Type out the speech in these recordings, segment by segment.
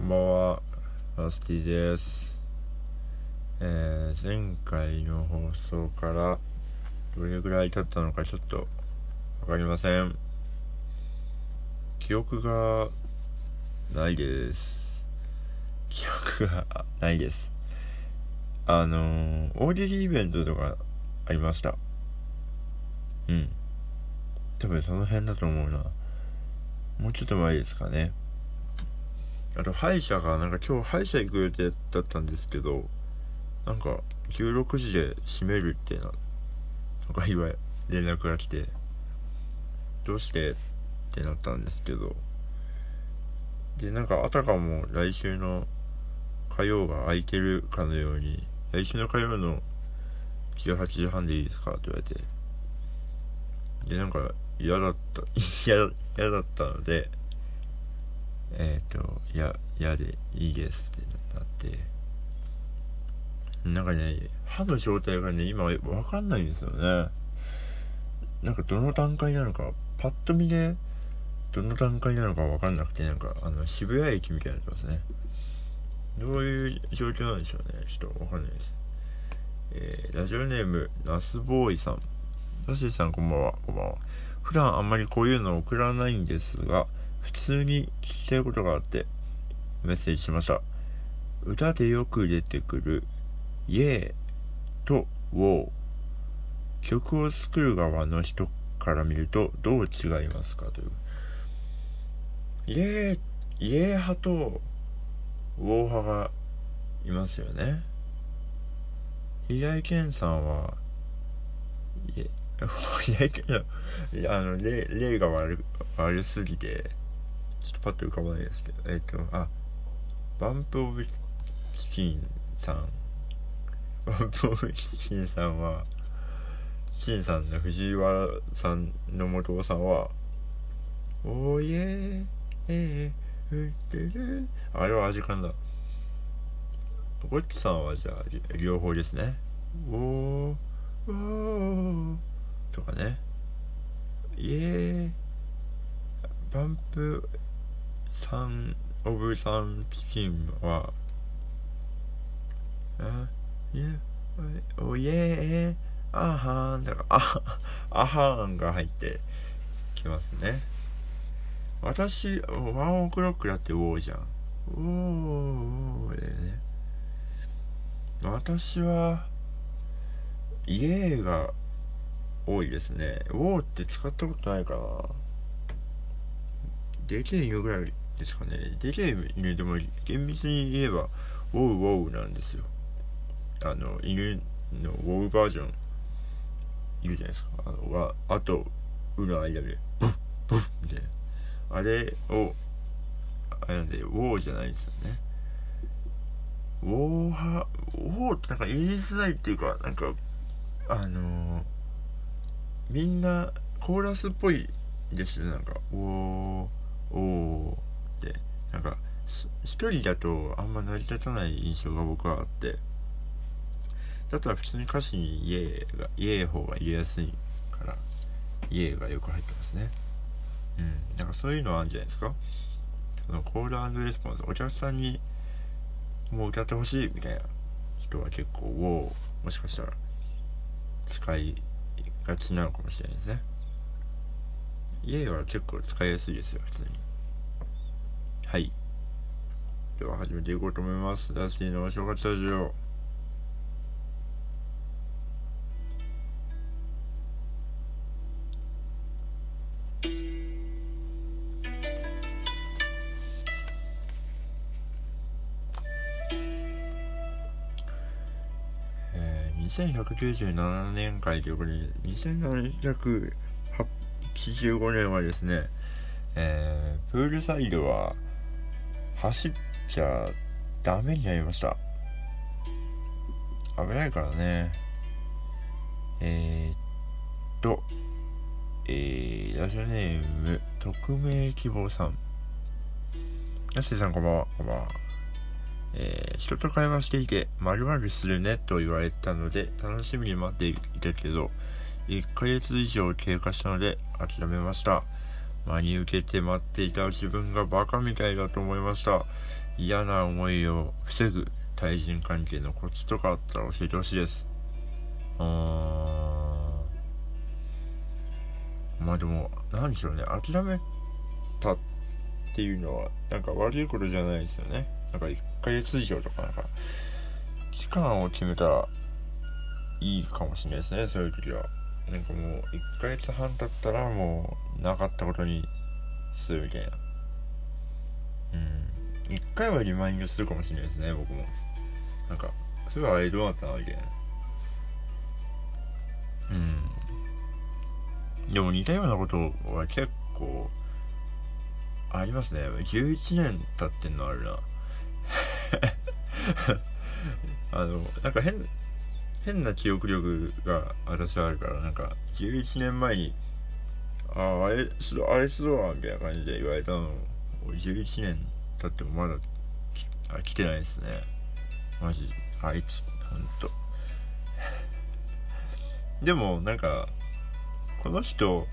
こんばんは、ラスティです。えー、前回の放送からどれぐらい経ったのかちょっとわかりません。記憶がないです。記憶がないです。あのー、大喜利イベントとかありました。うん。多分その辺だと思うな。もうちょっと前ですかね。あと歯医者がなんか今日歯医者行く予定だったんですけどなんか16時で閉めるってななんか今連絡が来てどうしてってなったんですけどでなんかあたかも来週の火曜が空いてるかのように来週の火曜の18時半でいいですかって言われてでなんか嫌だった 嫌嫌だったのでえっ、ー、と、いや、でいいですってなって、なんかね、歯の状態がね、今わかんないんですよね。なんかどの段階なのか、パッと見でどの段階なのかわかんなくて、なんか、あの、渋谷駅みたいになってますね。どういう状況なんでしょうね。ちょっとわかんないです。えー、ラジオネーム、ナスボーイさん。ナスイさんこんばんは、こんばんは。普段あんまりこういうの送らないんですが、普通に聞きたいことがあってメッセージしました。歌でよく出てくる「イエー」と「ウォー」曲を作る側の人から見るとどう違いますかという。イエーイエー派とウォー派がいますよね。平井堅さんはイエ 平井堅あの例例が悪悪すぎてちょっとパッと浮かばないですけど、えっ、ー、と、あ、バンプ・オブ・チキンさん。バンプ・オブ・チキンさんは、チキンさんの藤原さんの元さんは、おーいえー、えー、うってる。あれは味かんだ。ゴッチさんはじゃあ、両方ですね。おー、おー、とかね。イエー、バンプ、サンオブサンチキンは、あ、いや、おいえー、あはーんだから、あ、あはーんが入ってきますね。私、ワンオクロックだってウォーじゃん。ウォーでね。私は、イエーが多いですね。ウォーって使ったことないかな。でけえ犬ぐらいですかね。でけえ犬でも厳密に言えば、ウォウウォウなんですよ。あの、犬のウォウバージョン、いるじゃないですか。あの、わ、あと、うの間で、ブッブッみたいな。あれを、あれなんで、ウォーじゃないですよね。ウォー派、ウォーってなんか言いづらいっていうか、なんか、あのー、みんなコーラスっぽいですよ、なんか、ウォー、おーなんか一人だとあんま成り立たない印象が僕はあって。だったら普通に歌詞にイエーがイエー方が入れやすいからイエーがよく入ってますね。うん。なんかそういうのはあるんじゃないですか？そのコールレスポンスお客さんにもう歌ってほしいみたいな人は結構をもしかしたら使いがちなのかもしれないですね。家は結構使いやすいですよ普通に。はい。では始めていこうと思います。ダッシーのお正月ラジオ。えー、2197年会ということで2785年はですね、えー、プールサイドは走っちゃダメになりました。危ないからね。えー、っとえー、ラジオネーム匿名希望さん。やすさんこんばんはこんばんは。えー、人と会話していて〇〇するねと言われたので楽しみに待っていたけど1ヶ月以上経過したので諦めました。真に受けて待っていた自分がバカみたいだと思いました。嫌な思いを防ぐ対人関係のコツとかあったら教えてほしいです。あー。んまあでも何でしょうね。諦めたっていうのはなんか悪いことじゃないですよね。なんか1ヶ月以上とかなんか期間を決めたらいいかもしれないですねそういう時は。なんかもう1ヶ月半経ったらもうなかったことにするみたいな。うん。1回はリマインドするかもしれないですね僕も。なんかそういあれどうなったのみたいな。うん。でも似たようなことは結構ありますね。11年経ってんのあるな。あのなんか変変な記憶力が私はあるからなんか11年前にあああれするあれするわみたいな感じで言われたのを11年経ってもまだきあ来てないですね。マジあいつほんと。でもなんかこの人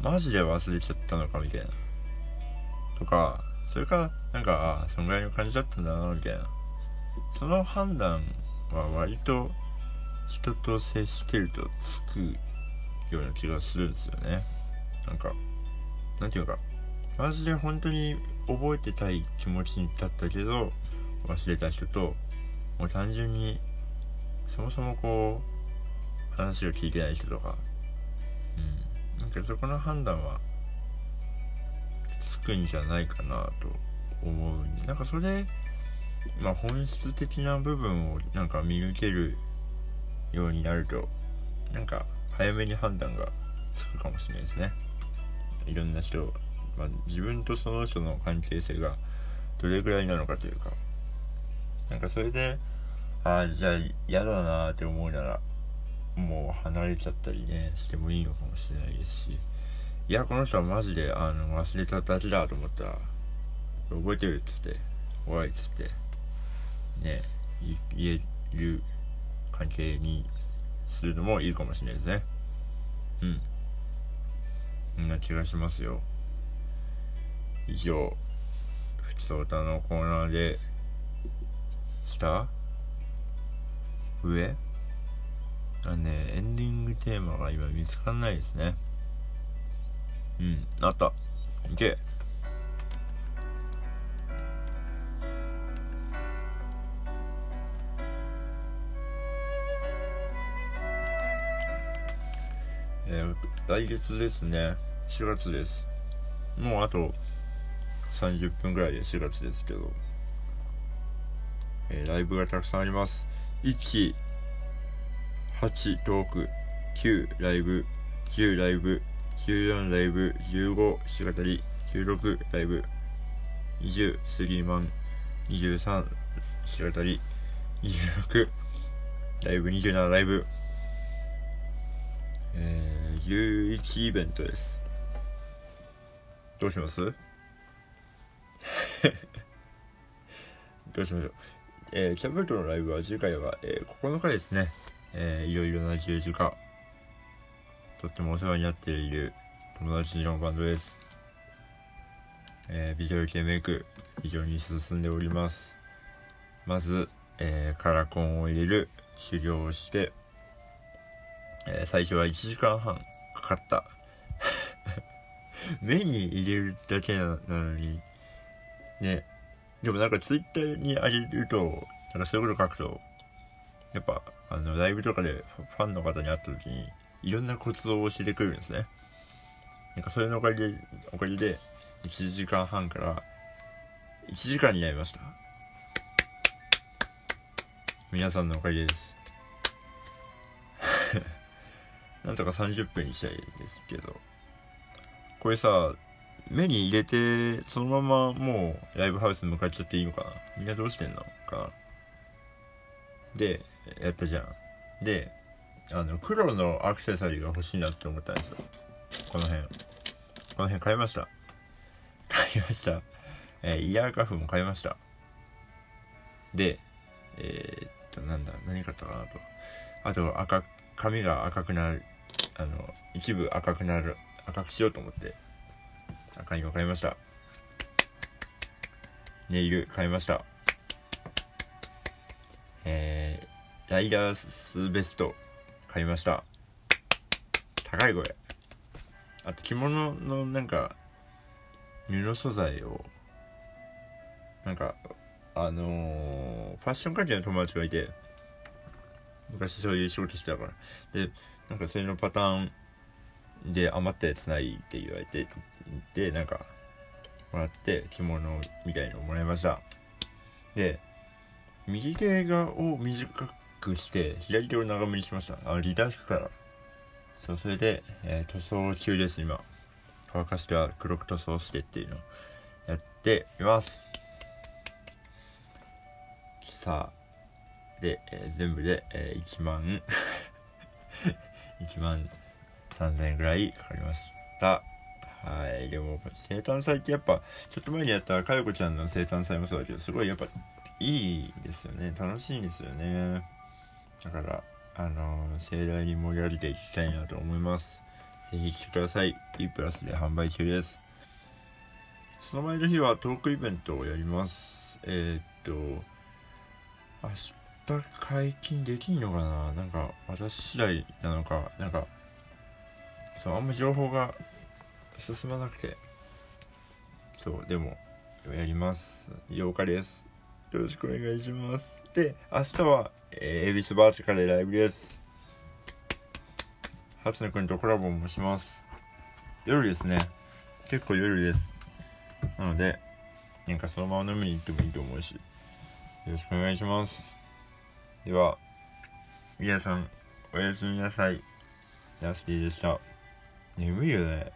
マジで忘れちゃったのかみたいな。とかそれかなんかああそんぐらいの感じだったんだなみたいな。その判断は割と人と接してるとつくような気がするんですよね。なんかなんていうか。マジで本当に覚えてたい気持ちに立ったけど忘れた人ともう単純にそもそもこう話を聞いてない人とか。うん。なんかそこの判断はつくんじゃないかなと思うんで。なんかそれまあ本質的な部分をなんか見抜けるようになるとなんか早めに判断がつくかもしれないですね。いろんな人、まあ、自分とその人の関係性がどれぐらいなのかというか。なんかそれでああじゃあ嫌だなって思うならもう離れちゃったりねしてもいいのかもしれないですし。いやこの人はマジであの忘れただけだと思ったら覚えてるっつっておいっつってね言える関係にするのもいいかもしれないですね。うん。そんな気がしますよ。以上ふつおたのコーナーで下上？あねエンディングテーマが今見つかんないですね。うんあった。いけ。えー、来月ですね。4月です。もうあと30分ぐらいで4月ですけど、えー、ライブがたくさんあります。1 8トーク9ライブ。10ライブ。14ライブ。15しがたり。16ライブ。20スリーマン。23しがたり。26ライブ。27ライブ。えー、11イベントです。どうします？どうしましょう？えー、キャブルトのライブは次回は、えー、9日ですね、えー、いろいろな十字架とってもお世話になっている友達のバンドです、えー、ビジュアル系メイク非常に進んでおります。まず、えー、カラコンを入れる修行をしてえー、最初は1時間半かかった。目に入れるだけなのに。ね。でもなんかツイッターに上げるとなんかそういうこと書くとやっぱあのライブとかでファンの方に会った時にいろんなコツを教えてくれるんですね。なんかそれのおかげでおかげで1時間半から1時間になりました。皆さんのおかげです。なんとか30分にしたいですけど。これさ目に入れてそのままもうライブハウスに向かっちゃっていいのかな。みんなどうしてんのかでやったじゃん。であの黒のアクセサリーが欲しいなって思ったんですよ。この辺。この辺買いました。買いました。えー、イヤーカフも買いました。でえー、っとなんだ何買ったかなと。あと赤髪が赤くなる。あの一部赤くなる赤くしようと思って赤いの買いました。ネイル買いました。えー、ライダースベスト買いました。高いこれ。あと着物のなんか布素材をなんかあのー、ファッション関係の友達がいて昔そういう仕事してたから。でなんかそれのパターンで余ったやつないって言われてでなんかもらって着物みたいのをもらいました。で右手がを短くして左手を長めにしました。あリダースから。そうそれで、えー、塗装中です今。乾かしては黒く塗装してっていうのをやっています。さあで、えー、全部で、えー、1万。1万3000円ぐらいかかりました。はい。でも生誕祭ってやっぱちょっと前にやったかよこちゃんの生誕祭もそうだけどすごいやっぱいいですよね。楽しいんですよね。だからあの盛大に盛り上げていきたいなと思います。ぜひ来てください。B プラスで販売中です。その前の日はトークイベントをやります。えー、っと明日解禁できんのかな？なんか私次第なのか。なんかそうあんま情報が進まなくて。そうでもやります。8日です。よろしくお願いします。で明日はえー、恵比寿バーチカでライブです。初音くんとコラボもします。夜ですね。結構夜です。なのでなんかそのまま飲みに行ってもいいと思うし。よろしくお願いします。では皆さんおやすみなさい。ラスティでした。眠いよね。